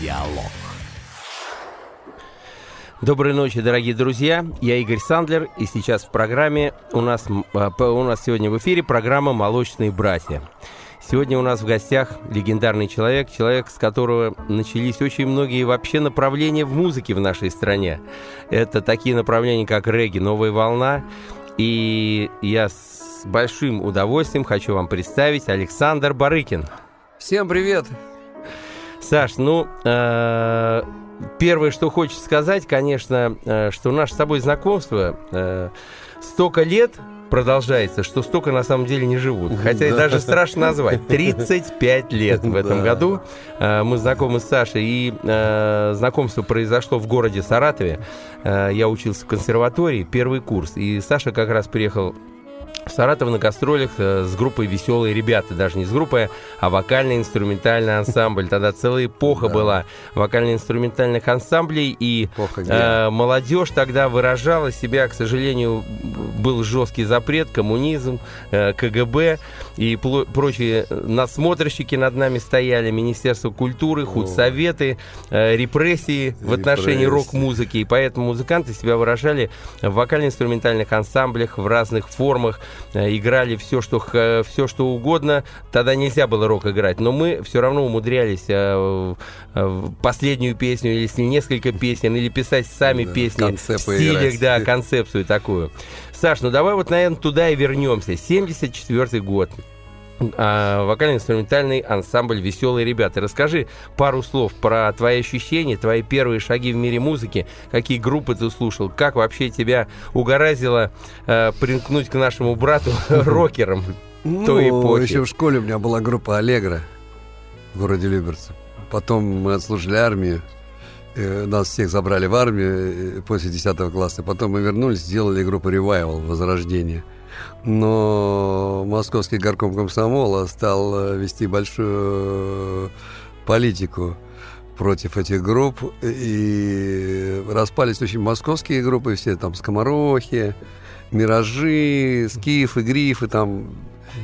Диалог. Доброй ночи, дорогие друзья. Я Игорь Сандлер, и сейчас в программе у нас, а, у нас сегодня в эфире программа «Молочные братья». Сегодня у нас в гостях легендарный человек, человек, с которого начались очень многие вообще направления в музыке в нашей стране. Это такие направления, как регги, новая волна. И я с большим удовольствием хочу вам представить Александр Барыкин. Всем привет! Саш, ну, э, первое, что хочется сказать, конечно, э, что наше с тобой знакомство э, столько лет продолжается, что столько на самом деле не живут. Хотя даже страшно назвать. 35 лет в этом году э, мы знакомы с Сашей, и э, знакомство произошло в городе Саратове. Я учился в консерватории, первый курс, и Саша как раз приехал Саратов на гастролях э, с группой «Веселые ребята». Даже не с группой, а вокально-инструментальный ансамбль. Тогда целая эпоха да. была вокально-инструментальных ансамблей. И э, молодежь тогда выражала себя, к сожалению, был жесткий запрет, коммунизм, э, КГБ и прочие надсмотрщики над нами стояли, Министерство культуры, худсоветы, э, репрессии в отношении рок-музыки. И поэтому музыканты себя выражали в вокально-инструментальных ансамблях в разных формах. Э, играли все что, все, что угодно. Тогда нельзя было рок играть, но мы все равно умудрялись э, последнюю песню или несколько песен, или писать сами да, песни в стилях, да, концепцию такую. Саш, ну давай вот, наверное, туда и вернемся. 74 год. А, вокально-инструментальный ансамбль «Веселые ребята». Расскажи пару слов про твои ощущения, твои первые шаги в мире музыки, какие группы ты слушал, как вообще тебя угораздило э, примкнуть к нашему брату рокерам ну, той эпохи. еще в школе у меня была группа «Аллегра» в городе Люберцы. Потом мы отслужили армию, э, нас всех забрали в армию э, после 10 класса. Потом мы вернулись, сделали группу «Ревайвал» «Возрождение» но московский горком комсомола стал э, вести большую политику против этих групп, и распались очень московские группы, все там скоморохи, миражи, скифы, грифы, там,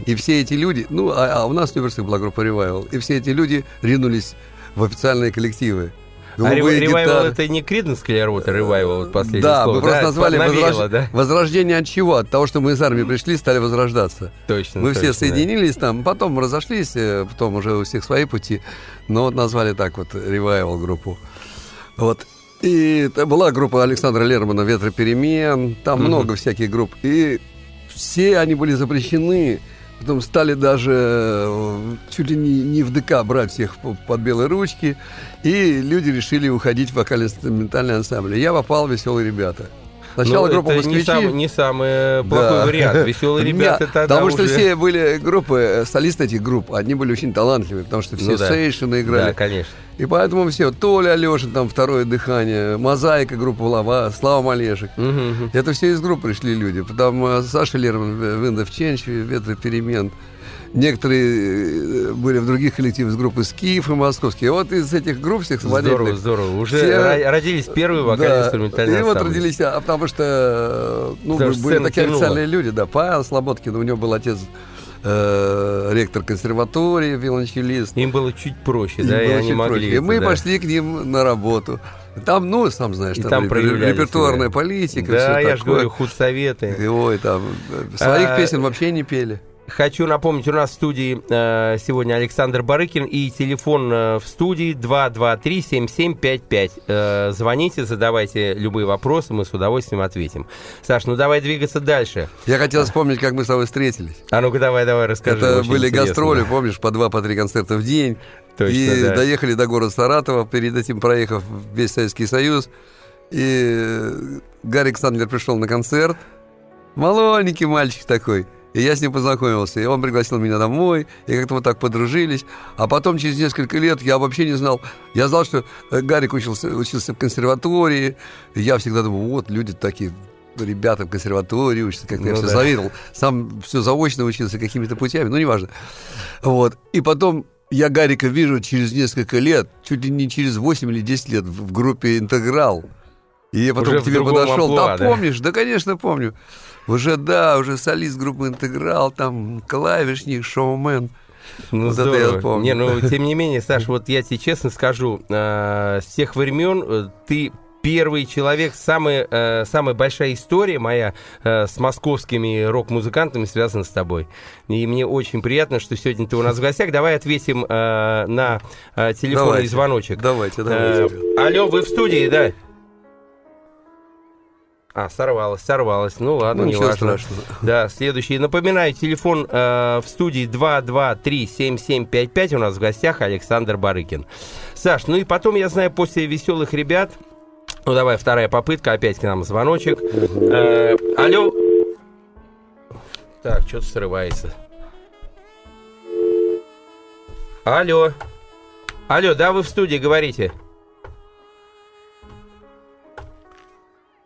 и все эти люди, ну, а, а у нас в университете была группа Ревайвал, и все эти люди ринулись в официальные коллективы. А ревайвал это не Криденс Клиарвотер, ревайвал вот последнее Да, слово. мы просто да, назвали возрож... да? возрождение от чего? От того, что мы из армии пришли, стали возрождаться. Точно. Мы точно, все соединились да. там, потом разошлись, э, потом уже у всех свои пути, но вот назвали так вот ревайвал группу. Вот. И это была группа Александра Лермана «Ветры перемен», там mm-hmm. много всяких групп. И все они были запрещены Потом стали даже э, чуть ли не, не в ДК брать всех под белые ручки. И люди решили уходить в вокально-инструментальный ансамбль. Я попал в «Веселые ребята». Сначала ну, группа это «Москвичи». Не, сам, не самый плохой да. вариант. Веселые ребята тогда Потому что все были группы, э, солисты этих групп, одни были очень талантливые, потому что все ну, да. сейшины играли. Да, конечно. И поэтому все, Толя Алешин, там второе дыхание, Мозаика группа была, Слава Малешек. Угу, угу. Это все из групп пришли люди. Потом э, Саша Лерман, Виндов Ченч, Ветры перемен. Некоторые э, были в других коллективах с группы Скиф и Московские. Вот из этих групп всех Здорово, здорово. Уже все... родились первые вокально-инструментальные да, И вот родились, а, потому что э, ну, Потому были такие тянуло. официальные люди. Да, Павел Слободкин, у него был отец э, ректор консерватории, виолончелист. Им было чуть проще, Им да, и они могли. Проще. Это, и мы да. пошли к ним на работу. Там, ну, сам знаешь, и там, там репертуарная себя. политика, Да, я же говорю, худсоветы. И, ой, там, своих а, песен вообще не пели. Хочу напомнить, у нас в студии э, сегодня Александр Барыкин и телефон э, в студии 223-7755. Э, звоните, задавайте любые вопросы, мы с удовольствием ответим. Саш, ну давай двигаться дальше. Я хотел вспомнить, как мы с тобой встретились. А ну-ка давай, давай, расскажи. Это были интересно. гастроли, помнишь, по два, по три концерта в день. Точно, и да. доехали до города Саратова, перед этим проехав весь Советский Союз. И Гарик Сандлер пришел на концерт. Малоненький мальчик такой. И я с ним познакомился. И он пригласил меня домой. И как-то вот так подружились. А потом, через несколько лет, я вообще не знал. Я знал, что э, Гарик учился, учился в консерватории. И я всегда думал, вот люди такие ребята в консерватории учатся, как-то ну, я все да. завидовал. Сам все заочно учился какими-то путями, ну, неважно. Вот. И потом я Гарика вижу через несколько лет, чуть ли не через 8 или 10 лет в группе «Интеграл». И потом Уже к тебе подошел. Амплуа, да, да, помнишь? Да, конечно, помню. Уже, да, уже солист группы «Интеграл», там клавишник, шоумен. Ну, вот здорово. это я помню. Не, ну, тем не менее, Саш, вот я тебе честно скажу, э, с тех времен э, ты первый человек, самая, э, самая большая история моя э, с московскими рок-музыкантами связана с тобой. И мне очень приятно, что сегодня ты у нас в гостях. Давай ответим э, на э, телефонный давайте, звоночек. Давайте, давайте. Э, алло, вы в студии, да? А, сорвалось, сорвалось. Ну ладно, ну, не важно. Страшного. Да, следующий. Напоминаю, телефон э, в студии 223-7755. У нас в гостях Александр Барыкин. Саш, ну и потом, я знаю, после «Веселых ребят» Ну, давай, вторая попытка. Опять к нам звоночек. Э, алло. Так, что-то срывается. Алло. Алло, да, вы в студии, говорите.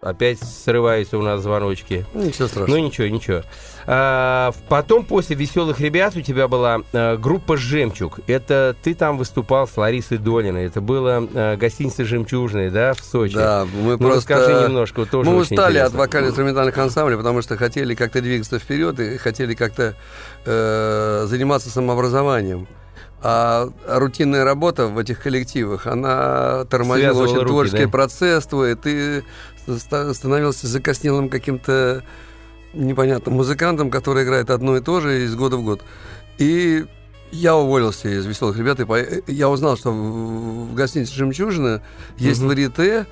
Опять срываются у нас звоночки. Ну, ничего страшного. Ну, ничего, ничего. А, потом, после «Веселых ребят» у тебя была а, группа «Жемчуг». Это ты там выступал с Ларисой Долиной. Это было а, гостиница «Жемчужная», да, в Сочи? Да, мы ну, просто... расскажи немножко. Тоже мы устали от вокально-инструментальных ансамблей, потому что хотели как-то двигаться вперед и хотели как-то э, заниматься самообразованием. А рутинная работа в этих коллективах, она тормозила очень руки, творческий да? процесс твой, ты становился закоснелым каким-то непонятным музыкантом, который играет одно и то же из года в год. И я уволился из «Веселых ребят», и я узнал, что в гостинице «Жемчужина» есть угу. варите,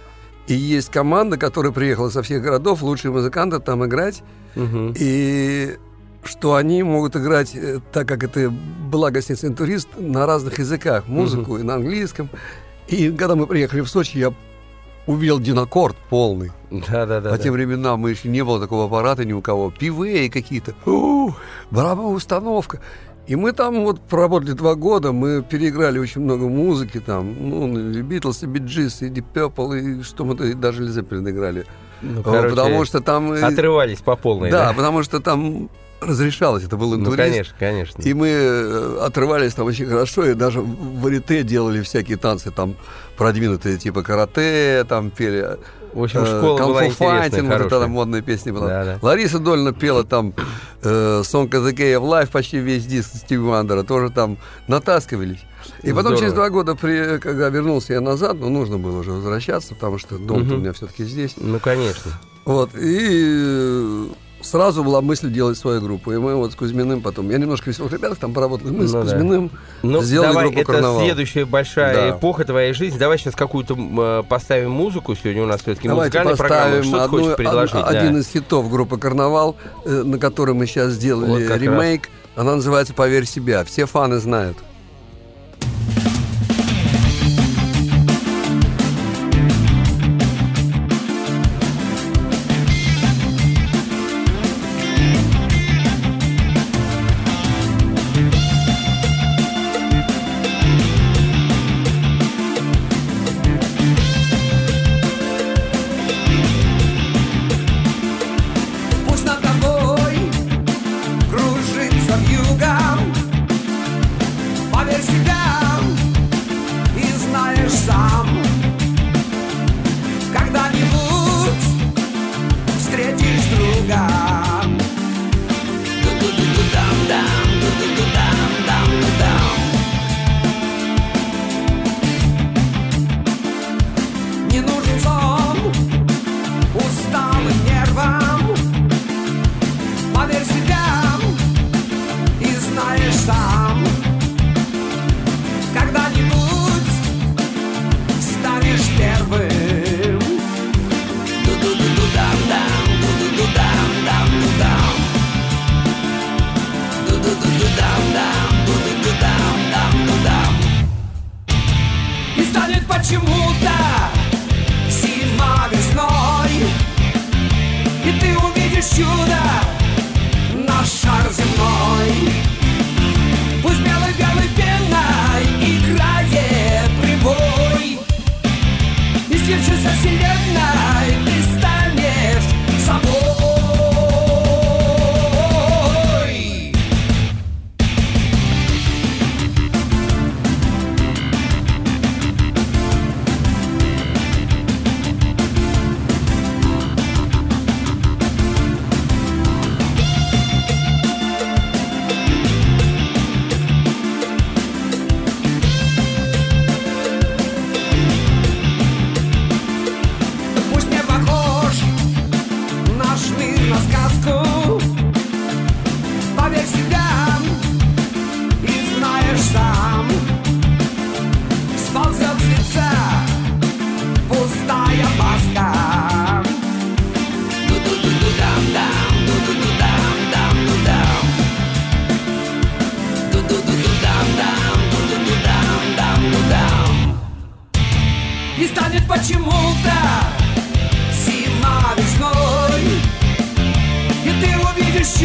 и есть команда, которая приехала со всех городов, лучшие музыканты там играть. Угу. И что они могут играть, э, так как это была гостиница «Интурист», на разных языках, музыку угу. и на английском. И когда мы приехали в Сочи, я увидел динокорд полный. Да, да, да. По да. тем временам мы еще не было такого аппарата ни у кого. Пивы какие-то. Барабанная установка. И мы там вот проработали два года, мы переиграли очень много музыки там, ну, и Битлз, и Биджис, и Deep Purple, и что мы даже Лизеппелин играли. Ну, короче, потому что там... Отрывались по полной, да? Да, потому что там разрешалось, это был интурист. Ну, конечно, конечно. И мы э, отрывались там очень хорошо, и даже в варите делали всякие танцы, там продвинутые, типа карате, там пели. В общем, э, школа была файтинг, вот эта модная песня была. Да, да. Лариса Дольна пела там э, Song of the Day of Life, почти весь диск Стиви Вандера, тоже там натаскивались. И Здорово. потом через два года, при, когда вернулся я назад, ну, нужно было уже возвращаться, потому что дом угу. у меня все-таки здесь. Ну, конечно. Вот, и сразу была мысль делать свою группу. И мы вот с Кузьминым потом... Я немножко веселых ребят там поработал. Мы ну, с Кузьминым ну, сделали давай, группу это «Карнавал». следующая большая да. эпоха твоей жизни. Давай сейчас какую-то э, поставим музыку. Сегодня у нас все-таки музыкальная программа. Что одну, хочешь предложить? Од, да. Один из хитов группы «Карнавал», э, на который мы сейчас сделали вот ремейк. Раз. Она называется «Поверь себя». Все фаны знают. почему-то зима весной. И ты увидишь чудо на шар земной. Пусть белой-белой пеной играет прибой. И стирчится вселенная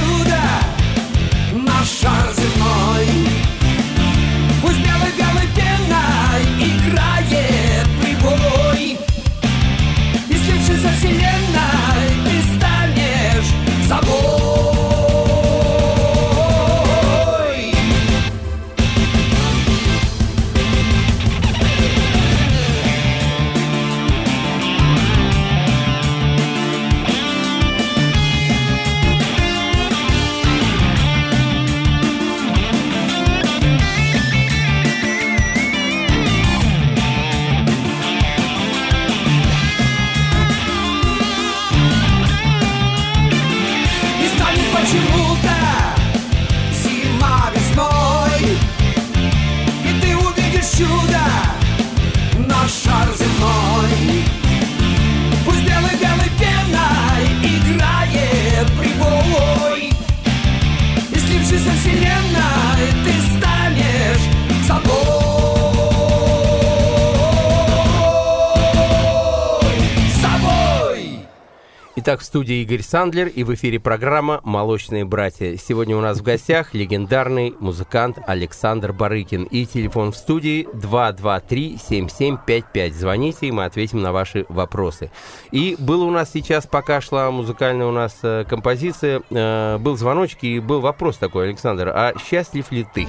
увидишь студии Игорь Сандлер и в эфире программа «Молочные братья». Сегодня у нас в гостях легендарный музыкант Александр Барыкин. И телефон в студии 223-7755. Звоните, и мы ответим на ваши вопросы. И было у нас сейчас, пока шла музыкальная у нас э, композиция, э, был звоночек и был вопрос такой, Александр, а счастлив ли ты?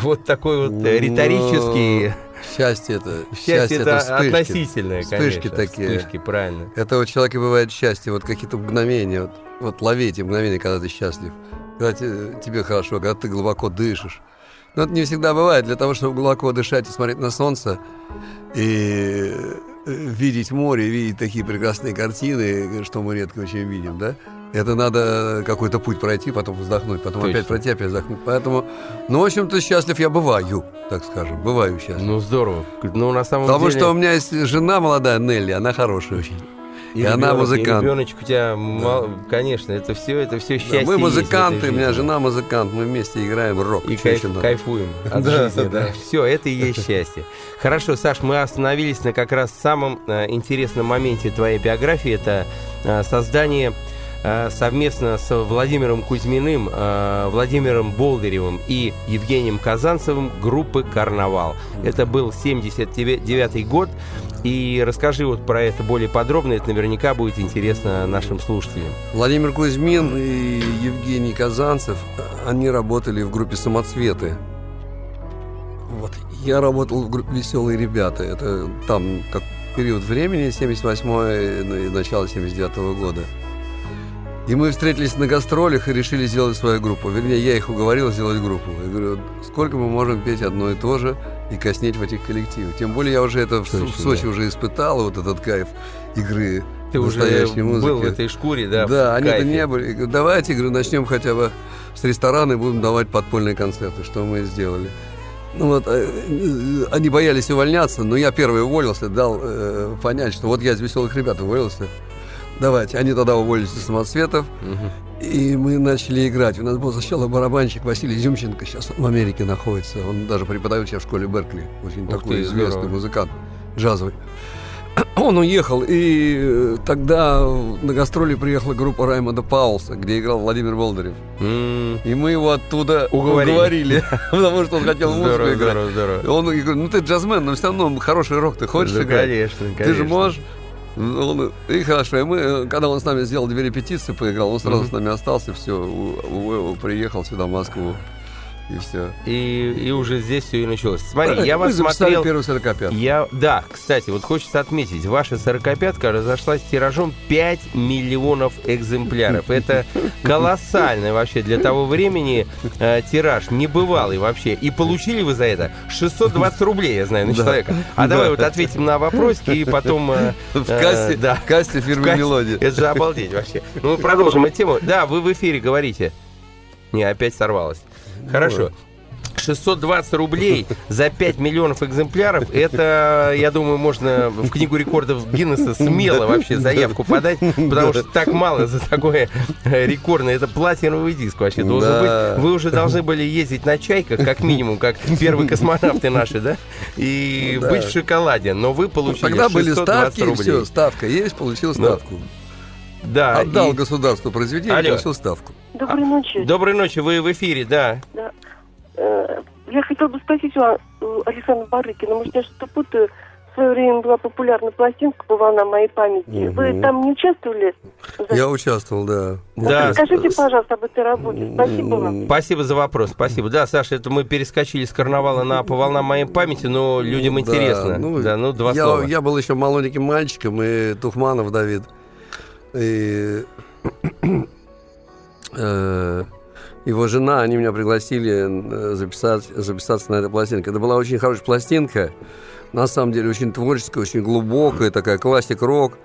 Вот такой вот э, риторический... Счастье это, счастье, счастье это, это вспышки. относительное, вспышки такие. Вспышки, правильно. Это у человека бывает счастье, вот какие-то мгновения, вот, вот лови эти мгновения, когда ты счастлив, когда тебе хорошо, когда ты глубоко дышишь. Но это не всегда бывает. Для того, чтобы глубоко дышать и смотреть на солнце, и э, видеть море, видеть такие прекрасные картины, что мы редко очень видим, да, это надо какой-то путь пройти, потом вздохнуть, потом Точно. опять пройти, опять вздохнуть. Поэтому, ну, в общем-то, счастлив я бываю, так скажем, бываю счастлив. Ну, здорово. Ну, на самом Потому деле... что у меня есть жена молодая, Нелли, она хорошая очень. И, и ребенок, она музыкант. И ребеночек у тебя, да. конечно, это все, это все счастье. Да, мы музыканты, у меня жена музыкант, мы вместе играем рок. И кайф, кайфуем от да, жизни, да. да. Все, это и есть счастье. Хорошо, Саш, мы остановились на как раз самом э, интересном моменте твоей биографии, это э, создание совместно с Владимиром Кузьминым, э, Владимиром Болдыревым и Евгением Казанцевым группы «Карнавал». Это был 79 год. И расскажи вот про это более подробно, это наверняка будет интересно нашим слушателям. Владимир Кузьмин и Евгений Казанцев, они работали в группе «Самоцветы». Вот. Я работал в группе «Веселые ребята». Это там как период времени, 78 начало 79 -го года. И мы встретились на гастролях и решили сделать свою группу. Вернее, я их уговорил сделать группу. Я говорю, сколько мы можем петь одно и то же и коснеть в этих коллективах. Тем более я уже это Точно, в Сочи да. уже испытал, вот этот кайф игры Ты настоящей уже музыки. был в этой шкуре, да? Да, они-то не были. Говорю, Давайте, говорю, начнем хотя бы с ресторана и будем давать подпольные концерты, что мы и сделали. Ну вот, э, э, они боялись увольняться, но я первый уволился, дал э, понять, что вот я из веселых ребят уволился. Давайте. Они тогда уволились из самоцветов. Угу. И мы начали играть. У нас был сначала барабанщик Василий Зюмченко, сейчас он в Америке находится. Он даже преподает сейчас в школе Беркли. Очень Ух такой ты, известный здорово. музыкант, джазовый. Он уехал, и тогда на гастроли приехала группа Раймонда Паулса, где играл Владимир Болдырев. Mm. И мы его оттуда уговорили, уговорили потому что он хотел музыку играть. Здорово, здорово. Он говорит, ну ты джазмен, но все равно хороший рок ты хочешь да, играть? конечно, конечно. Ты же можешь? Он, и хорошо, и мы, когда он с нами сделал две репетиции, поиграл, он сразу mm-hmm. с нами остался, все, у, у, приехал сюда в Москву и все. И, и уже здесь все и началось. Смотри, я вас смотрел... первую сорокопятку. Я, да, кстати, вот хочется отметить, ваша сорокопятка разошлась тиражом 5 миллионов экземпляров. Это колоссальный вообще для того времени э, тираж, небывалый вообще. И получили вы за это 620 рублей, я знаю, на человека. А давай вот ответим на вопросики и потом... Э, в кассе, да. в кассе фирмы Мелодия. Это же обалдеть вообще. Ну, мы продолжим эту тему. Да, вы в эфире говорите. Не, опять сорвалось. Хорошо. 620 рублей за 5 миллионов экземпляров, это, я думаю, можно в книгу рекордов Гиннесса смело вообще заявку подать, потому что так мало за такое рекордное. Это платиновый диск вообще должен да. быть. Вы уже должны были ездить на чайках, как минимум, как первые космонавты наши, да? И да. быть в шоколаде. Но вы получили Тогда были ставки, рублей. все, ставка есть, получил ну, ставку. Да. Отдал и... государству произведение, Алло. получил ставку. Доброй ночи. Доброй ночи, вы в эфире, да. Да. Э, я хотела бы спросить у Александра Барыкина, может, я что-то путаю. В свое время была популярна пластинка по волнам моей памяти. Угу. Вы там не участвовали? Я участвовал, да. да. Расскажите, пожалуйста, об этой работе. Спасибо вам. Спасибо за вопрос, спасибо. Да, Саша, это мы перескочили с карнавала на по волнам моей памяти, но людям да, интересно. Ну, да, ну два я, слова. Я был еще молоденьким мальчиком, и Тухманов Давид. И э, его жена, они меня пригласили э, записать, записаться на этой пластинке. Это была очень хорошая пластинка, на самом деле очень творческая, очень глубокая, такая классик-рок.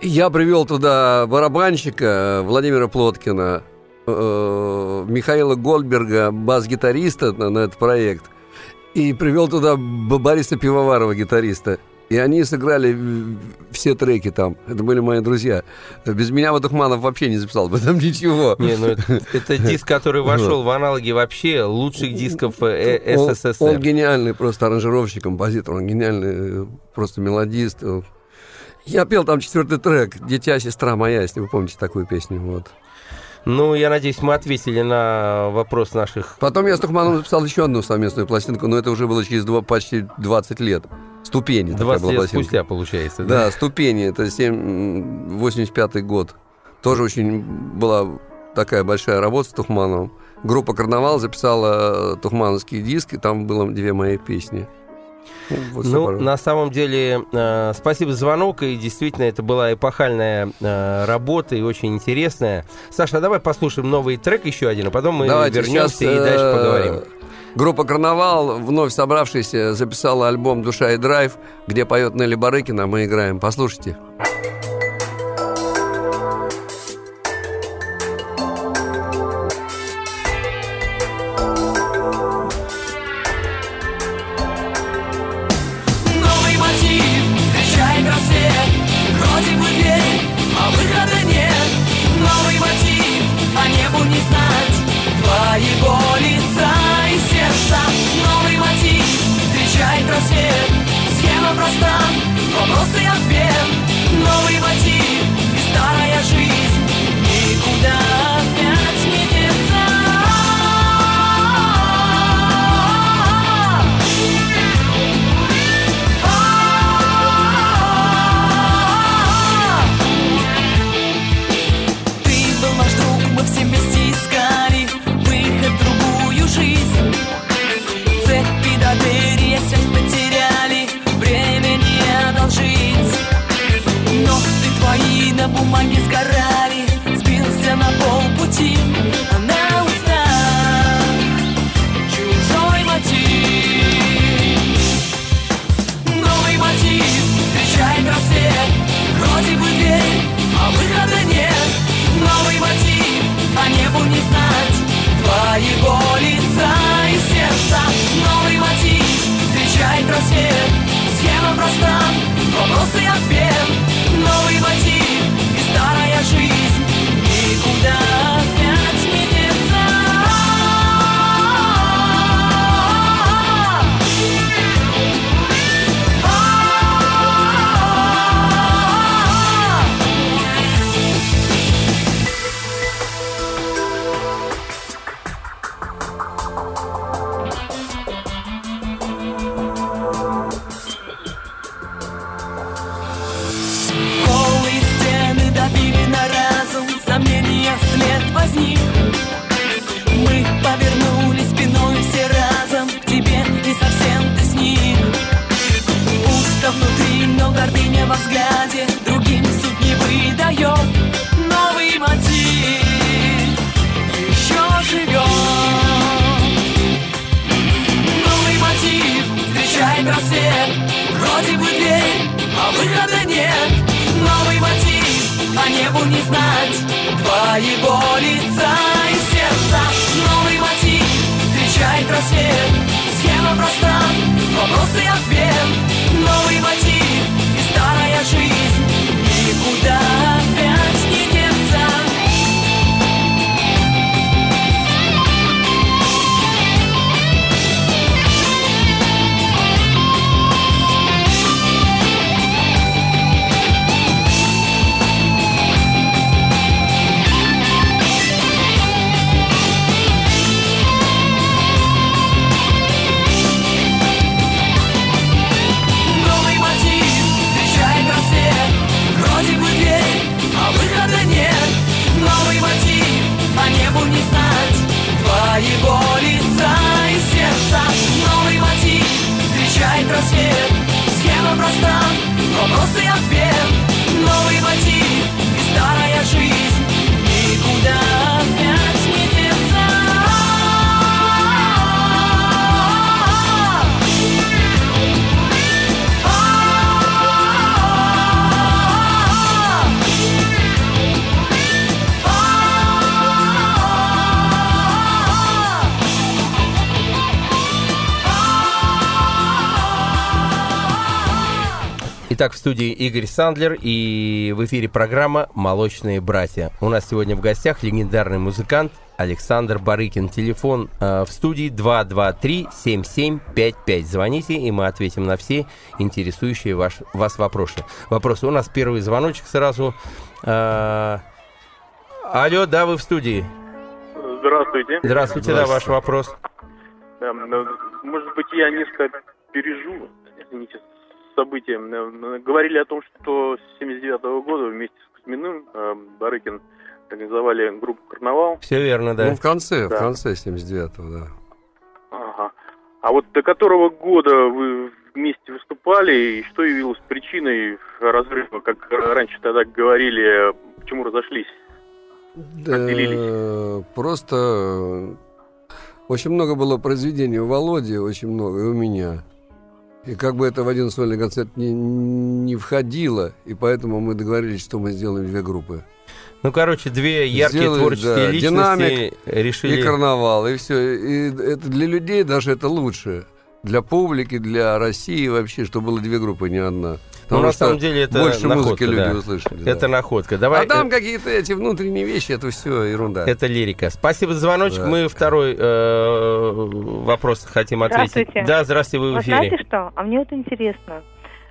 Я привел туда барабанщика Владимира Плоткина, э, Михаила Гольдберга, бас-гитариста на, на этот проект, и привел туда Бориса Пивоварова, гитариста. И они сыграли все треки там. Это были мои друзья. Без меня Ватухманов вообще не записал бы там ничего. Не, ну это, это диск, который вошел в аналоги вообще лучших дисков э, СССР. Он, он гениальный просто аранжировщик, композитор. Он гениальный э, просто мелодист. Я пел там четвертый трек «Дитя, сестра моя», если вы помните такую песню. Вот. Ну, я надеюсь, мы ответили на вопрос наших... Потом я с Тухманом записал еще одну совместную пластинку, но это уже было через два, почти 20 лет. Ступени. 20 лет пластинка. спустя, получается. Да, да ступени. Это 7, 85 год. Тоже очень была такая большая работа с Тухмановым. Группа «Карнавал» записала тухмановские диски, там было две мои песни. Вот ну, на самом деле, э, спасибо за звонок, и действительно это была эпохальная э, работа и очень интересная. Саша, а давай послушаем новый трек еще один, а потом мы Давайте, вернемся сейчас, и дальше э, поговорим. Группа «Карнавал», вновь собравшаяся, записала альбом «Душа и драйв», где поет Нелли Барыкина, мы играем. Послушайте. Послушайте. Итак, в студии Игорь Сандлер и в эфире программа «Молочные братья». У нас сегодня в гостях легендарный музыкант Александр Барыкин. Телефон э, в студии 223-7755. Звоните, и мы ответим на все интересующие ваш, вас вопросы. Вопросы. У нас первый звоночек сразу. Э, алло, да, вы в студии. Здравствуйте. Здравствуйте, да, ваш вопрос. Да, ну, может быть, я несколько пережу, извините, события. Говорили о том, что с 79 -го года вместе с Кузьминым э, Барыкин организовали группу «Карнавал». Все верно, да. Ну, в конце, да. в конце 79-го, да. Ага. А вот до которого года вы вместе выступали, и что явилось причиной разрыва, как раньше тогда говорили, почему разошлись? Да, просто очень много было произведений у Володи, очень много, и у меня. И как бы это в один сольный концерт не, не входило, и поэтому мы договорились, что мы сделаем две группы. Ну, короче, две яркие Сделали, творческие да, личности динамик решили... И карнавал, и все. И это для людей даже это лучше. Для публики, для России вообще, что было две группы, не одна. Ну, на самом деле, это больше находка, музыки люди да. услышали. Это да. находка. Давай, а там э... какие-то эти внутренние вещи, это все ерунда. Это лирика. Спасибо за звоночек. Да. Мы второй э, вопрос хотим ответить. Здравствуйте. Да, здравствуйте, вы в эфире. Вы знаете что? А мне вот интересно.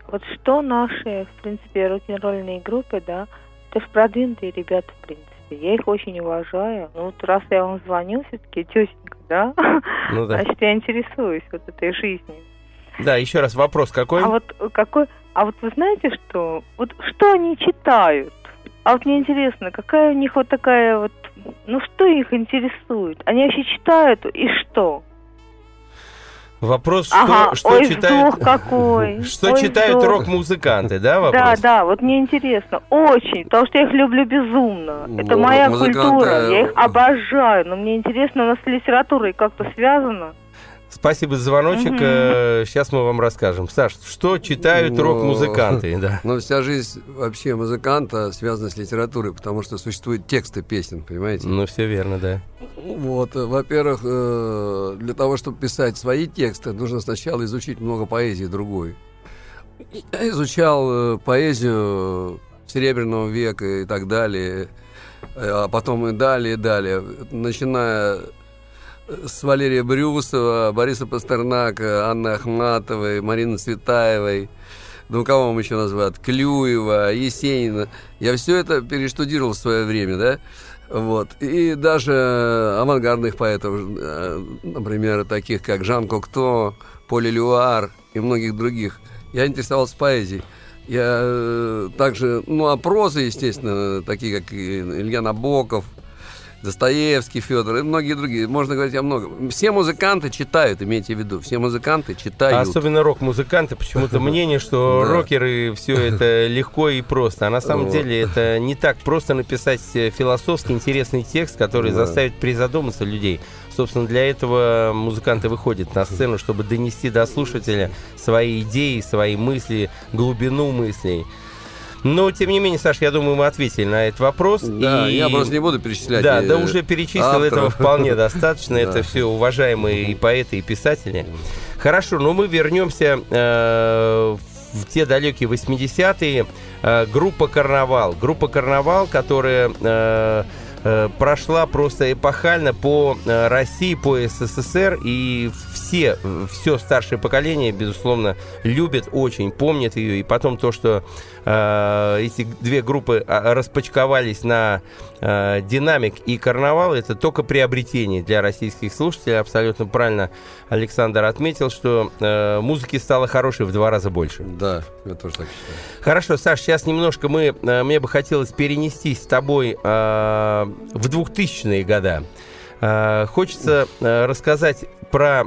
Вот что наши, в принципе, рок-н-ролльные группы, да, это же продвинутые ребята, в принципе. Я их очень уважаю. Ну вот раз я вам звоню, все-таки тетенька, да? Ну, да. Значит, я интересуюсь вот этой жизнью. Да, еще раз вопрос какой? А вот какой? А вот вы знаете что? Вот что они читают? А вот мне интересно, какая у них вот такая вот, ну что их интересует? Они вообще читают и что? Вопрос, что, ага, что ой, читают, какой. что ой, читают рок-музыканты, да, вопрос? Да, да, вот мне интересно, очень, потому что я их люблю безумно. Ну, Это моя культура, я их обожаю, но мне интересно, у нас с литературой как-то связано. Спасибо за звоночек. Угу. Сейчас мы вам расскажем. Саш, что читают ну, рок-музыканты? Да. Ну, вся жизнь вообще музыканта связана с литературой, потому что существуют тексты песен, понимаете? Ну, все верно, да. Вот, во-первых, э, для того, чтобы писать свои тексты, нужно сначала изучить много поэзии другой. Я изучал э, поэзию Серебряного века и так далее, а потом и далее, и далее, начиная с Валерия Брюсова, Бориса Пастернака, Анны Ахматовой, Марины Цветаевой, ну, кого вам еще назвать, Клюева, Есенина. Я все это перештудировал в свое время, да, вот. И даже авангардных поэтов, э, например, таких как Жан Кокто, Поли Люар и многих других. Я интересовался поэзией. Я э, также, ну, а прозы, естественно, такие как Илья Набоков – Достоевский, Федор и многие другие. Можно говорить о многом. Все музыканты читают, имейте в виду. Все музыканты читают. особенно рок-музыканты. Почему-то мнение, что рокеры все это легко и просто. А на самом деле это не так просто написать философский интересный текст, который заставит призадуматься людей. Собственно, для этого музыканты выходят на сцену, чтобы донести до слушателя свои идеи, свои мысли, глубину мыслей. Но, тем не менее, Саш, я думаю, мы ответили на этот вопрос. Да, и... я просто не буду перечислять. Да, да, уже перечислил, авторов. этого вполне достаточно. Это все уважаемые и поэты, и писатели. Хорошо, но мы вернемся э, в те далекие 80-е. Э, группа «Карнавал». Группа «Карнавал», которая... Э, Э, прошла просто эпохально по э, России, по СССР, и все, все старшее поколение, безусловно, любит очень, помнит ее, и потом то, что э, эти две группы а, распочковались на э, динамик и карнавал, это только приобретение для российских слушателей, абсолютно правильно Александр отметил, что э, музыки стало хорошей в два раза больше. Да, я тоже так считаю. Хорошо, Саш, сейчас немножко мы, э, мне бы хотелось перенестись с тобой э, в 2000-е годы. Э, хочется э, рассказать про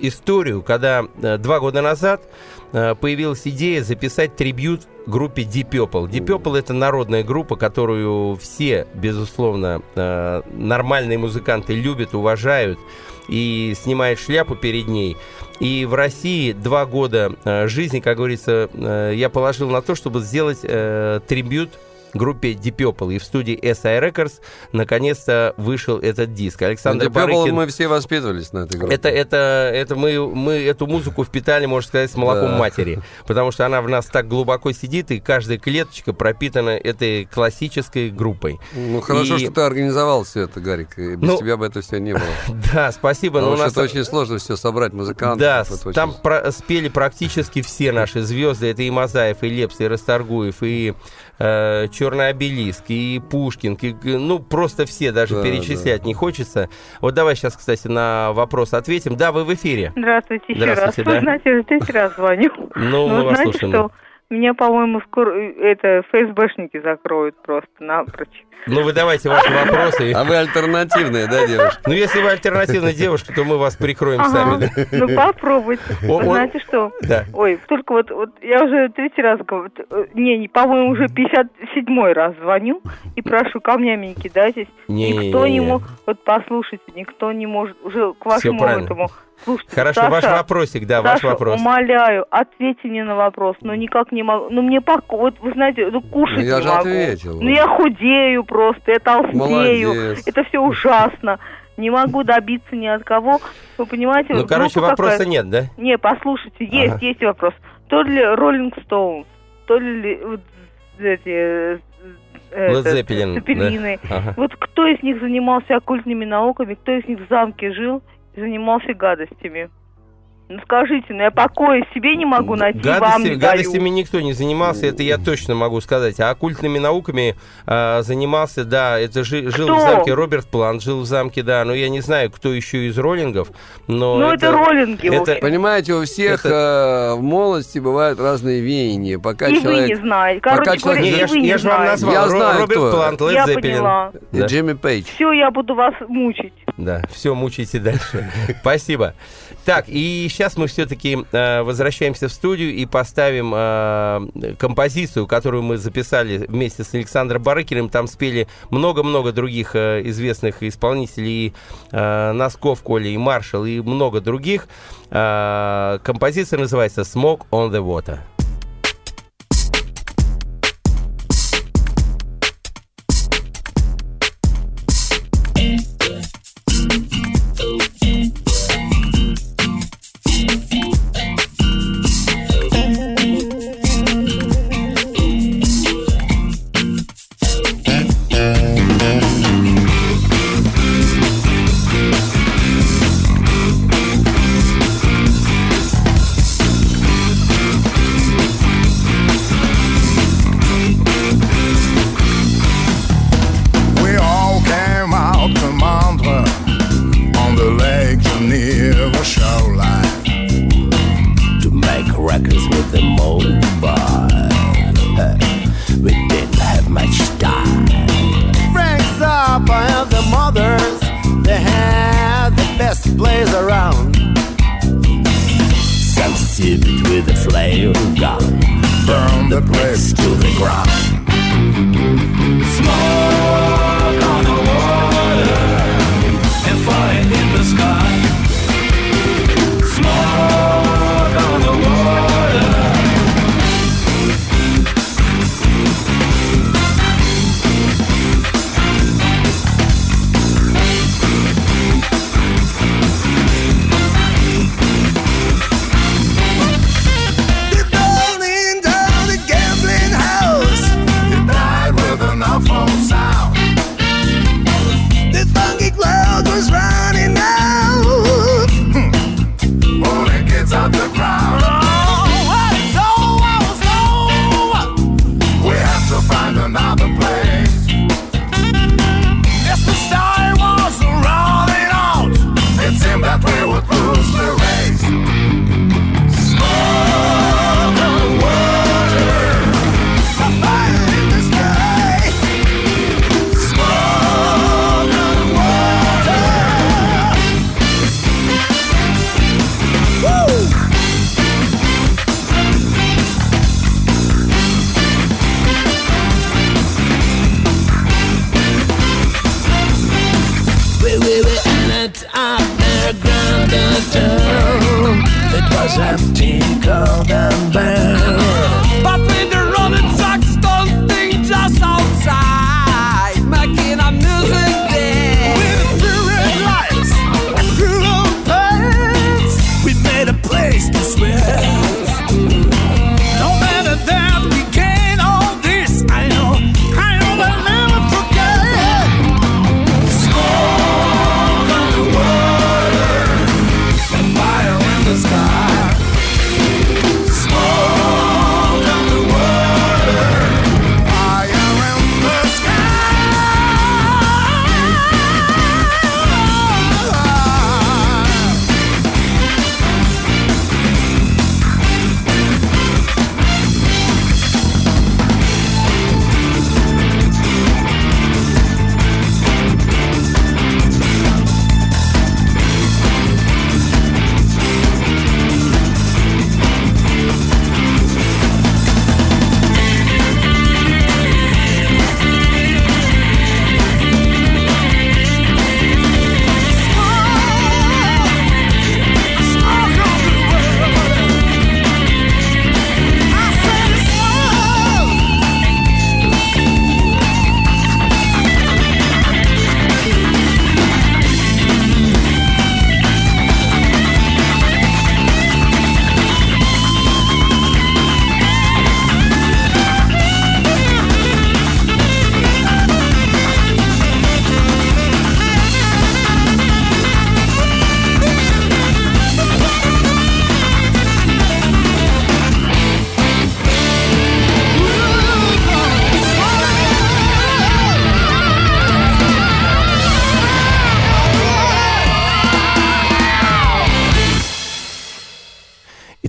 историю, когда э, два года назад появилась идея записать трибют группе Deep Purple. Deep Purple это народная группа, которую все, безусловно, нормальные музыканты любят, уважают и снимает шляпу перед ней. И в России два года жизни, как говорится, я положил на то, чтобы сделать э, трибют группе Deep Purple. И в студии SI Records наконец-то вышел этот диск. Александр Deep Барыкин... мы все воспитывались на этой группе. Это, это, это мы, мы эту музыку впитали, можно сказать, с молоком да. матери. Потому что она в нас так глубоко сидит, и каждая клеточка пропитана этой классической группой. Ну, хорошо, и... что ты организовал все это, Гарик. И без ну, тебя бы это все не было. Да, спасибо. Потому но что нас... это очень сложно все собрать музыкантов. Да, там про- спели практически все наши звезды. Это и Мазаев, и Лепс, и Расторгуев, и э, Черный обелиск, и Пушкин, и, ну, просто все, даже да, перечислять да. не хочется. Вот давай сейчас, кстати, на вопрос ответим. Да, вы в эфире. Здравствуйте еще Здравствуйте, раз. Да. Вы знаете, уже третий раз звоню. Ну, мы вас слушаем. Меня, по-моему, скоро это ФСБшники закроют просто напрочь. Ну, вы давайте ваши вопросы. А вы альтернативная, да, девушка? Ну, если вы альтернативная девушка, то мы вас прикроем ага. сами. Ну, попробуйте. О, Знаете что? Да. Ой, только вот, вот я уже третий раз говорю, э, не, не по-моему, уже 57 раз звоню и прошу, камнями не кидайтесь. Не, никто не, не, не мог, вот послушайте, никто не может, уже к вашему этому Слушайте, Хорошо, Саша, ваш вопросик, да, Саша, ваш вопрос. умоляю, ответьте мне на вопрос. Ну, никак не могу. Ну, мне пока, вот вы знаете, ну, кушать ну, я не же могу. ответил. Ну, я худею просто, я толстею. Молодец. Это все ужасно. Не могу добиться ни от кого. Вы понимаете? Ну, короче, вопроса какая... нет, да? Не, послушайте, есть, ага. есть вопрос. То ли Роллинг Стоунс, то ли эти Led Zeppelin, да. ага. Вот кто из них занимался оккультными науками, кто из них в замке жил занимался гадостями. Ну скажите, ну я покоя себе не могу найти, Гадости, вам не Гадостями даю. никто не занимался, это я точно могу сказать. А оккультными науками э, занимался, да, это жи, жил в замке Роберт Плант, жил в замке, да, но я не знаю, кто еще из роллингов, но... Ну это, это роллинги. Это, понимаете, у всех это... э, в молодости бывают разные веяния, пока и человек... вы не знаете. Короче пока говоря, человек... я, вы не я же вам назвал, я знаю, Роберт кто. Плант, Лед Я поняла. И да. Джимми Пейдж. Все, я буду вас мучить. Да, все, мучайте дальше. Спасибо. Так, и сейчас мы все-таки э, возвращаемся в студию и поставим э, композицию, которую мы записали вместе с Александром Барыкиным. Там спели много-много других э, известных исполнителей, и э, Носков, Коля, и Маршал, и много других. Э, композиция называется «Smoke on the Water».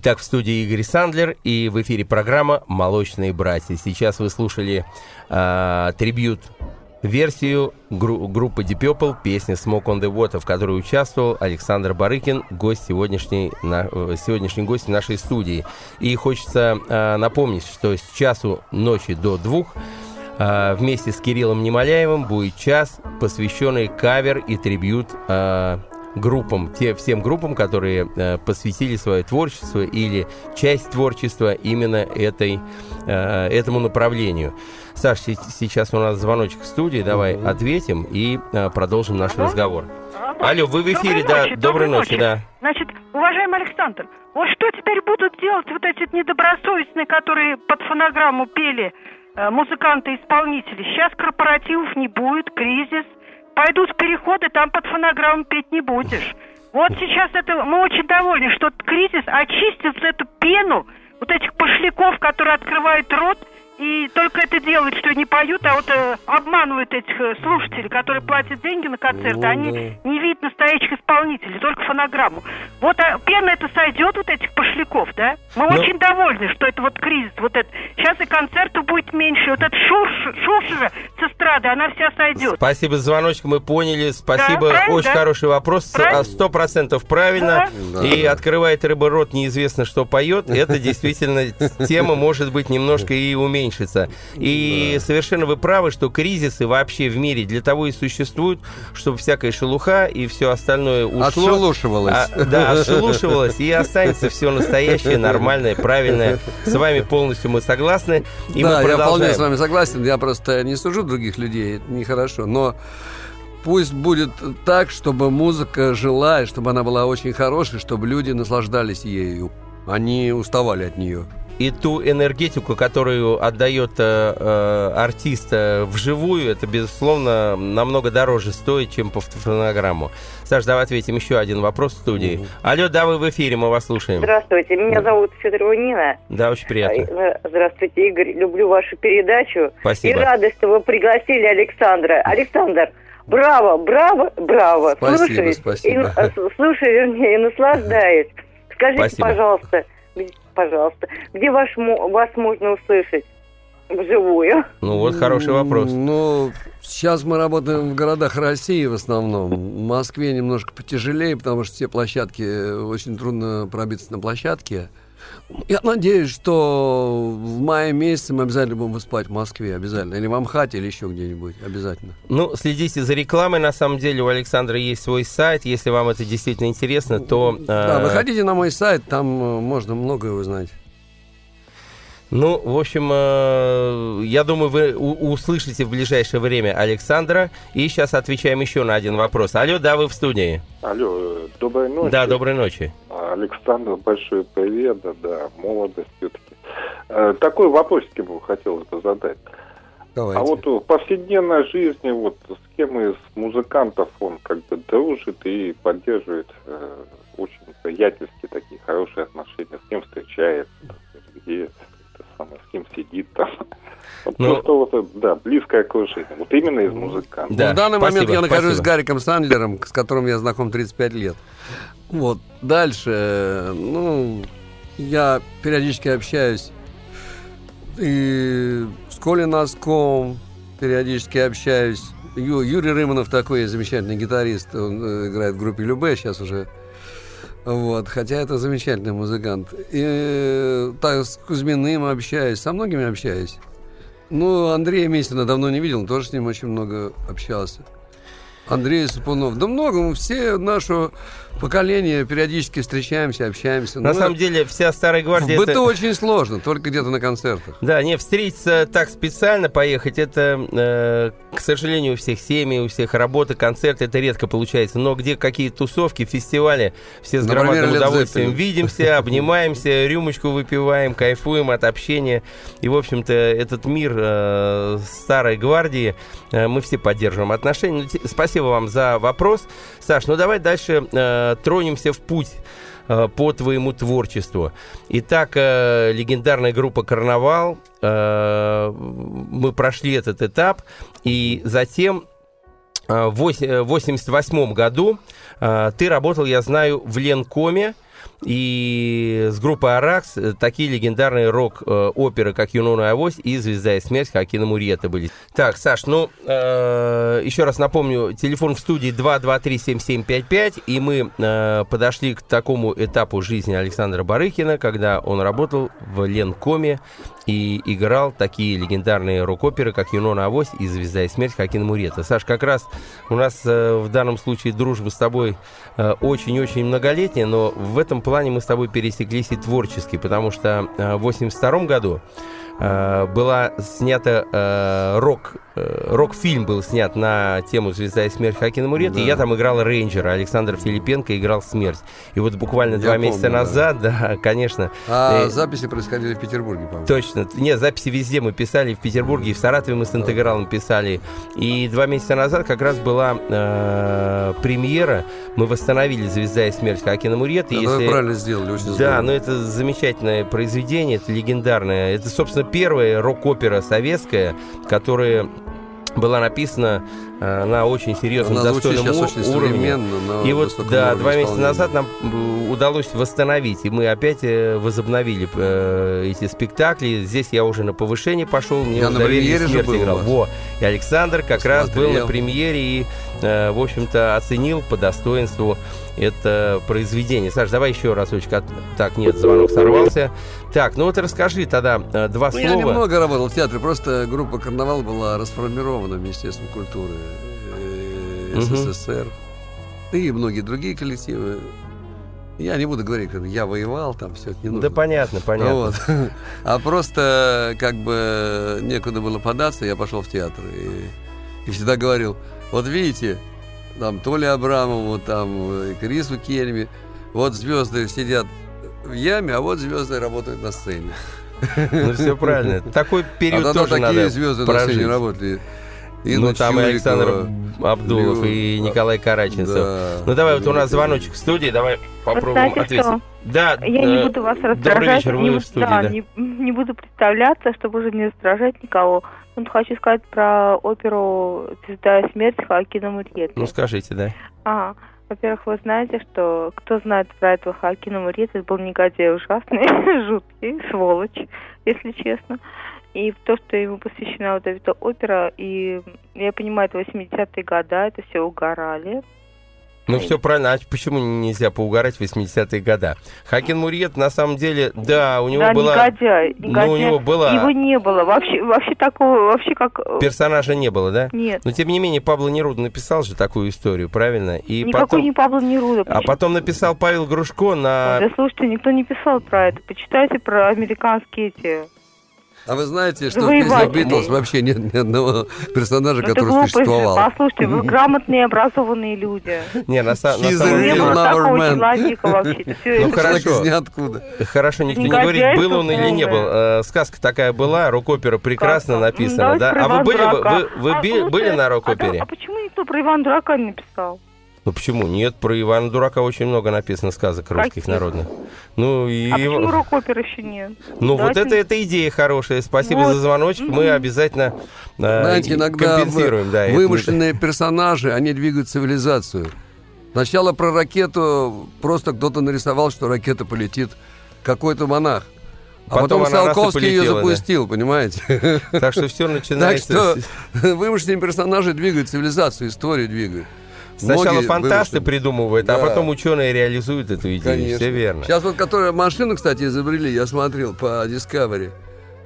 Итак, в студии Игорь Сандлер и в эфире программа «Молочные братья». Сейчас вы слушали э, трибют версию гру- группы Deep Purple песни «Smoke on the Water», в которой участвовал Александр Барыкин, гость сегодняшний, на, э, сегодняшний гость нашей студии. И хочется э, напомнить, что с часу ночи до двух э, вместе с Кириллом Немоляевым будет час, посвященный кавер и трибют э, группам, те, всем группам, которые э, посвятили свое творчество или часть творчества именно этой, э, этому направлению. Саш, сейчас у нас звоночек в студии, давай mm-hmm. ответим и э, продолжим наш Алло? разговор. Алло, вы в эфире, доброй ночи, да, доброй ночи, ночи, да. Значит, уважаемый Александр, вот что теперь будут делать вот эти недобросовестные, которые под фонограмму пели э, музыканты-исполнители? Сейчас корпоративов не будет, кризис, пойдут переходы, там под фонограмму петь не будешь. Вот сейчас это мы очень довольны, что кризис очистил эту пену вот этих пошляков, которые открывают рот и только это делают, что не поют, а вот э, обманывают этих э, слушателей, которые платят деньги на концерты. Ну, Они да. не видят настоящих исполнителей, только фонограмму. Вот а, пена это сойдет, вот этих пошляков, да? Мы Но... Ну. очень довольны, что это вот кризис, вот это. Сейчас и концертов будет меньше. Вот эта шурш, шуршера с эстрады, она вся сойдет. Спасибо за звоночек, мы поняли. Спасибо, да, очень да? хороший вопрос. А, сто процентов правильно. Да. И открывает рыба рот, неизвестно, что поет. Это действительно тема может быть немножко и уменьшена уменьшится. И да. совершенно вы правы, что кризисы вообще в мире для того и существуют, чтобы всякая шелуха и все остальное ушло. Отшелушивалось. А, да, отшелушивалось, и останется все настоящее, нормальное, правильное. С вами полностью мы согласны. И да, мы я вполне с вами согласен. Я просто не сужу других людей, это нехорошо. Но пусть будет так, чтобы музыка жила, и чтобы она была очень хорошей, чтобы люди наслаждались ею. Они уставали от нее и ту энергетику, которую отдает э, э, артист вживую, это, безусловно, намного дороже стоит, чем по фонограмму. Саш, давай ответим еще один вопрос в студии. Угу. Алло, да, вы в эфире, мы вас слушаем. Здравствуйте, меня зовут Федорова Нина. Да, очень приятно. Э, здравствуйте, Игорь, люблю вашу передачу. Спасибо. И рада, что вы пригласили Александра. Александр, Браво, браво, браво. Спасибо, слушай, спасибо. И, слушай, вернее, и наслаждаюсь. Скажите, спасибо. пожалуйста, пожалуйста, где ваш, вас можно услышать? вживую? Ну вот хороший вопрос. Ну, сейчас мы работаем в городах России в основном. В Москве немножко потяжелее, потому что все площадки, э, очень трудно пробиться на площадке. Я надеюсь, что в мае месяце мы обязательно будем выступать в Москве, обязательно. Или в Амхате, или еще где-нибудь, обязательно. Ну, следите за рекламой. На самом деле у Александра есть свой сайт. Если вам это действительно интересно, то... Да, э... выходите на мой сайт, там э, можно многое узнать. Ну, в общем, э, я думаю, вы услышите в ближайшее время Александра. И сейчас отвечаем еще на один вопрос. Алло, да, вы в студии. Алло, доброй ночи. Да, доброй ночи. Александр, большой привет, да, да молодость все-таки. Э, такой вопросик бы хотелось бы задать. Давайте. А вот в повседневной жизни, вот с кем из музыкантов он как бы дружит и поддерживает э, очень приятельские такие хорошие отношения, с кем встречается, где самое, с кем сидит там. Вот ну, просто вот, да, близкое окружение. Вот именно из музыкантов. Да, в данный спасибо, момент я нахожусь спасибо. с Гариком Сандлером, с которым я знаком 35 лет. Вот. Дальше, ну, я периодически общаюсь и с Колей Носком периодически общаюсь. Ю, Юрий Рыманов такой замечательный гитарист, он э, играет в группе Любе, сейчас уже вот, хотя это замечательный музыкант. И так с Кузьминым общаюсь, со многими общаюсь. Ну, Андрея Месина давно не видел, тоже с ним очень много общался. Андрей Сапунов. Да много, мы все наше поколение периодически встречаемся, общаемся. На Но самом деле вся старая гвардия... В быту это... очень сложно, только где-то на концертах. Да, не, встретиться так специально, поехать, это, э, к сожалению, у всех семьи, у всех работы, концерты, это редко получается. Но где какие тусовки, фестивали, все с Например, громадным удовольствием видимся, обнимаемся, рюмочку выпиваем, кайфуем от общения. И, в общем-то, этот мир э, старой гвардии, э, мы все поддерживаем отношения. Ну, спасибо вам за вопрос. Саш, ну давай дальше э, тронемся в путь э, по твоему творчеству. Итак, э, легендарная группа «Карнавал». Э, мы прошли этот этап, и затем в 1988 году ты работал, я знаю, в Ленкоме, И с группой «Аракс» такие легендарные рок-оперы, как «Юнона и Авось» и «Звезда и смерть» Хакина Мурьета были. Так, Саш, ну, э, еще раз напомню, телефон в студии 223-7755, и мы э, подошли к такому этапу жизни Александра Барыкина, когда он работал в Ленкоме и играл такие легендарные рок-оперы, как «Юнона Авось» и «Звезда и смерть» Хакина Мурета. Саш, как раз у нас э, в данном случае дружба с тобой э, очень-очень многолетняя, но в этом плане мы с тобой пересеклись и творчески, потому что э, в 82 году э, была снята э, рок рок-фильм был снят на тему «Звезда и смерть» Хакина Мурета, да. и я там играл рейнджера, Александр Филипенко играл смерть. И вот буквально я два помню, месяца назад, да, да конечно. А э, записи происходили в Петербурге, по-моему. Точно. Нет, записи везде мы писали, в Петербурге, и в Саратове мы с интегралом писали. И два месяца назад как раз была э, премьера, мы восстановили «Звезда и смерть» Хакина Мурета. Да, если... вы правильно сделали, очень здорово. Да, но это замечательное произведение, это легендарное. Это, собственно, первая рок-опера советская, которая была написана э, на очень серьезном, Она достойном очень уровне. И вот, да, два месяца назад нам удалось восстановить, и мы опять э, возобновили э, эти спектакли. Здесь я уже на повышение пошел, мне я на премьере же был играл. Во. И Александр как Смотрел. раз был на премьере и, э, в общем-то, оценил по достоинству это произведение. Саш, давай еще разочек. Так, нет, звонок сорвался. Так, ну вот расскажи тогда э, два ну, слова. Я немного работал в театре, просто группа «Карнавал» была расформирована Министерством культуры э, СССР. Угу. И многие другие коллективы. Я не буду говорить, как я воевал, там все это не нужно. Да понятно, понятно. Вот. А просто как бы некуда было податься, я пошел в театр. И, и всегда говорил, вот видите, там Толя Абрамову, там Крису Кельми. Вот звезды сидят в яме, а вот звезды работают на сцене. Ну все правильно. Такой период а тоже такие надо звезды прожить. на сцене работали. И ну, там и Александр Абдулов, и Николай Караченцев. Да, ну, давай, вот у нас звоночек в студии, давай попробуем Знаете ответить. Что? Да, я не буду вас раздражать. Добрый вечер, вы не, в студии, да, да. Не, не буду представляться, чтобы уже не раздражать никого. Вот хочу сказать про оперу «Звезда и смерть» Хоакина Мурьета. Ну, скажите, да. Ага. Во-первых, вы знаете, что кто знает про этого Хоакина Мурьета, это был негодяй ужасный, жуткий, сволочь, если честно. И то, что ему посвящена вот эта опера, и я понимаю, это 80-е годы, это все угорали. Ну, все правильно. А почему нельзя поугарать в 80-е годы? Хакин Мурьет, на самом деле, да, у него да, была... негодяй, негодяй. Ну, у него была... Его не было. Вообще, вообще такого, вообще как... Э, Персонажа не было, да? Нет. Но, тем не менее, Пабло Неруда написал же такую историю, правильно? И Никакой потом... не Пабло Неруда. А потом написал Павел Грушко на... Да, слушайте, никто не писал про это. Почитайте про американские эти а вы знаете, что вы в песне Битлз вообще нет ни одного персонажа, ну, который существовал? Послушайте, вы грамотные, образованные люди. Не, на, самом деле... Не было такого человека вообще. Ну хорошо. ниоткуда. Хорошо, никто не говорит, был он или не был. Э, сказка такая была, рок-опера прекрасно написана, да? А вы были, вы были на рок-опере? А почему никто про Ивана Дурака не написал? Ну почему? Нет, про Ивана Дурака очень много написано сказок русских народных. Ну, и... А почему рок-опер еще нет? Ну Давайте... вот это, это идея хорошая. Спасибо вот. за звоночек. Mm-hmm. Мы обязательно э, Знаете, иногда компенсируем. Да, вымышленные это... персонажи, они двигают цивилизацию. Сначала про ракету просто кто-то нарисовал, что ракета полетит. Какой-то монах. А потом, потом Циолковский ее запустил, да. понимаете? Так что все начинается... Так что вымышленные персонажи двигают цивилизацию, историю двигают. Сначала Многие фантасты вымышлены. придумывают, а да. а потом ученые реализуют эту идею. Конечно. Все верно. Сейчас вот, которые машину, кстати, изобрели, я смотрел по Discovery.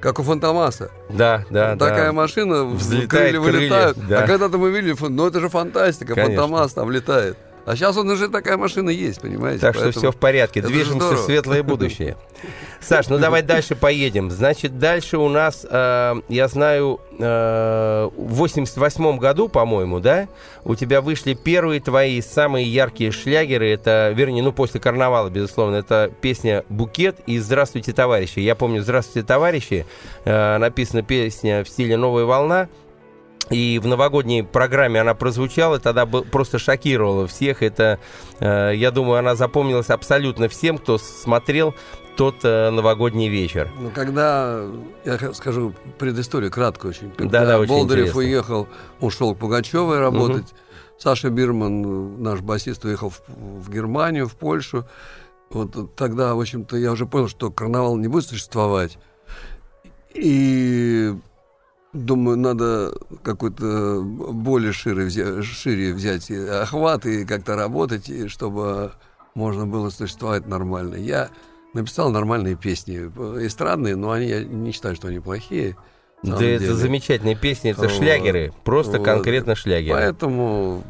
Как у Фантомаса. Да, да, вот да. Такая машина, Взлетает крылья вылетают. Да. А когда-то мы видели, ну это же фантастика, Конечно. Фантомас там летает. А сейчас он уже такая машина есть, понимаете? Так что все в порядке, движемся в светлое будущее. Саш, ну давай дальше поедем. Значит, дальше у нас, э, я знаю, э, в 88 году, по-моему, да, у тебя вышли первые твои самые яркие шлягеры. Это, вернее, ну после карнавала, безусловно, это песня «Букет» и «Здравствуйте, товарищи». Я помню «Здравствуйте, товарищи», э, написана песня в стиле «Новая волна». И в новогодней программе она прозвучала, тогда просто шокировала всех. Это, э, я думаю, она запомнилась абсолютно всем, кто смотрел тот э, новогодний вечер. Ну, когда, я скажу предысторию, кратко очень. Когда да, да, очень Болдырев интересно. уехал, ушел к Пугачевой работать. Угу. Саша Бирман, наш басист, уехал в, в Германию, в Польшу. Вот тогда, в общем-то, я уже понял, что карнавал не будет существовать. И думаю, надо какой-то более шире взять, шире взять охват и как-то работать, чтобы можно было существовать нормально. Я написал нормальные песни, эстрадные, но они, я не считаю, что они плохие. Да, деле. это замечательные песни, это вот. шлягеры, просто вот. конкретно шлягеры. Поэтому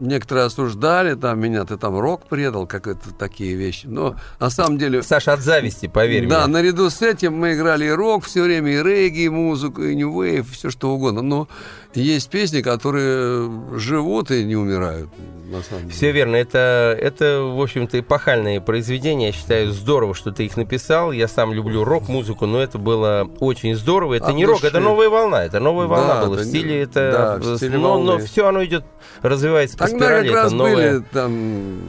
Некоторые осуждали, там, меня ты там рок предал, как это такие вещи. Но на самом деле... Саша, от зависти, поверь да, мне. Да, наряду с этим мы играли и рок все время, и регги, и музыку, и нью вейв, все что угодно. Но есть песни, которые живут и не умирают на самом деле. Все верно. Это, это в общем-то, эпохальные произведения. Я считаю, здорово, что ты их написал. Я сам люблю рок-музыку, но это было очень здорово. Это а не рок, это новая волна. Это новая волна да, была. В стиле это... Да, в стиле но, но все оно идет, развивается Тогда по спирали. как раз новое... были там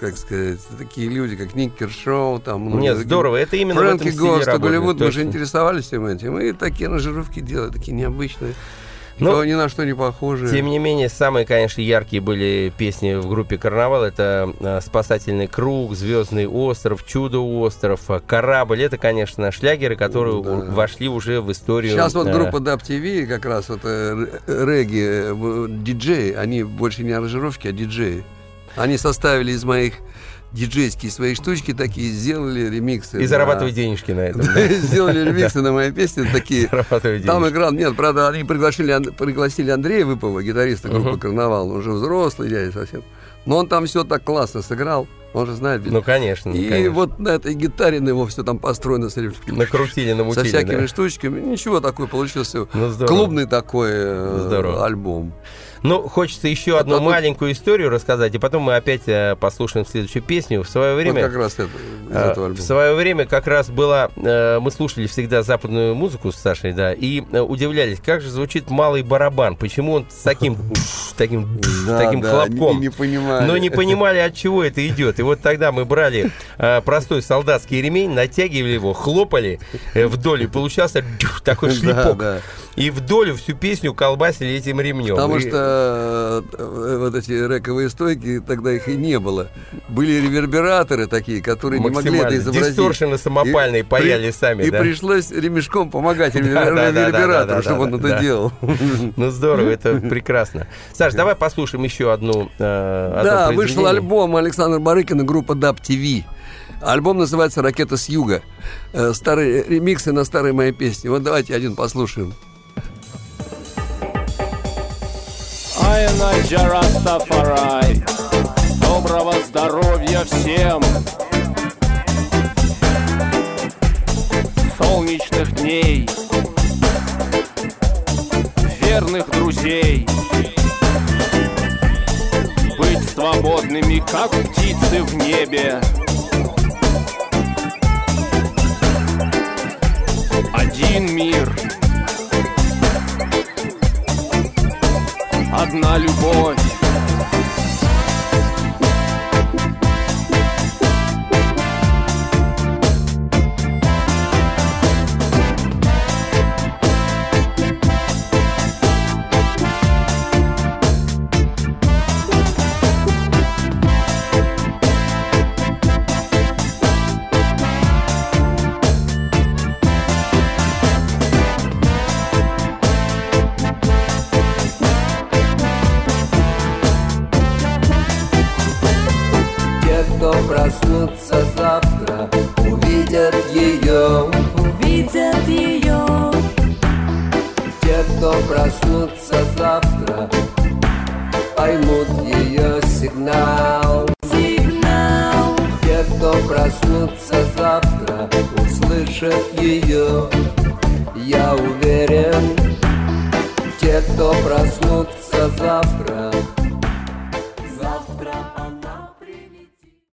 как сказать, такие люди, как Ник Кершоу, там... Нет, здорово, это именно Фрэнки в этом стиле Гост, Голливуд, мы же интересовались всем этим, и такие аранжировки делали, такие необычные. Ну, ни на что не похожие. Тем не менее, самые, конечно, яркие были песни в группе «Карнавал». Это э, «Спасательный круг», «Звездный остров», «Чудо-остров», э, «Корабль». Это, конечно, шлягеры, которые да. вошли уже в историю. Сейчас вот э, группа Dub TV, как раз вот регги, диджеи, они больше не аранжировки, а диджеи. Они составили из моих диджейские свои штучки такие, сделали ремиксы. И на... зарабатывать денежки на этом. Сделали ремиксы на мои песни такие. Там играл, нет, правда, они пригласили, пригласили Андрея Выпова, гитариста группы «Карнавал», он уже взрослый дядя совсем. Но он там все так классно сыграл. Он же знает. Ну, конечно. И конечно. вот на этой гитаре на его все там построено. Накрутили, намутили. Со всякими да? штучками. Ничего такой получился. Ну, клубный такой э, здорово. альбом. Ну, хочется еще а одну а маленькую историю рассказать, и потом мы опять э, послушаем следующую песню. В свое время... Вот как раз это, э, В свое время как раз было... Э, мы слушали всегда западную музыку с Сашей, да, и э, удивлялись, как же звучит малый барабан, почему он с таким, таким, таким хлопком. Не понимали. Но не понимали, от чего это идет. И вот тогда мы брали э, простой солдатский ремень, натягивали его, хлопали э, вдоль, и получался такой шлепок. И вдоль всю песню колбасили этим ремнем. Потому что Э, вот эти рековые стойки, тогда их и не было. Были ревербераторы такие, которые не могли это изобразить. Дисторшены самопальные и, паяли сами, И да? пришлось ремешком помогать ревербератору, чтобы он это делал. Ну здорово, это прекрасно. Саш, давай послушаем еще одну э, Да, вышел альбом Александра Барыкина, группа Dub TV. Альбом называется «Ракета с юга». Э, старые ремиксы на старые мои песни. Вот давайте один послушаем. Айнаджа Растафарай. Доброго здоровья всем. Солнечных дней. Верных друзей. Быть свободными, как птицы в небе. Один мир — одна любовь.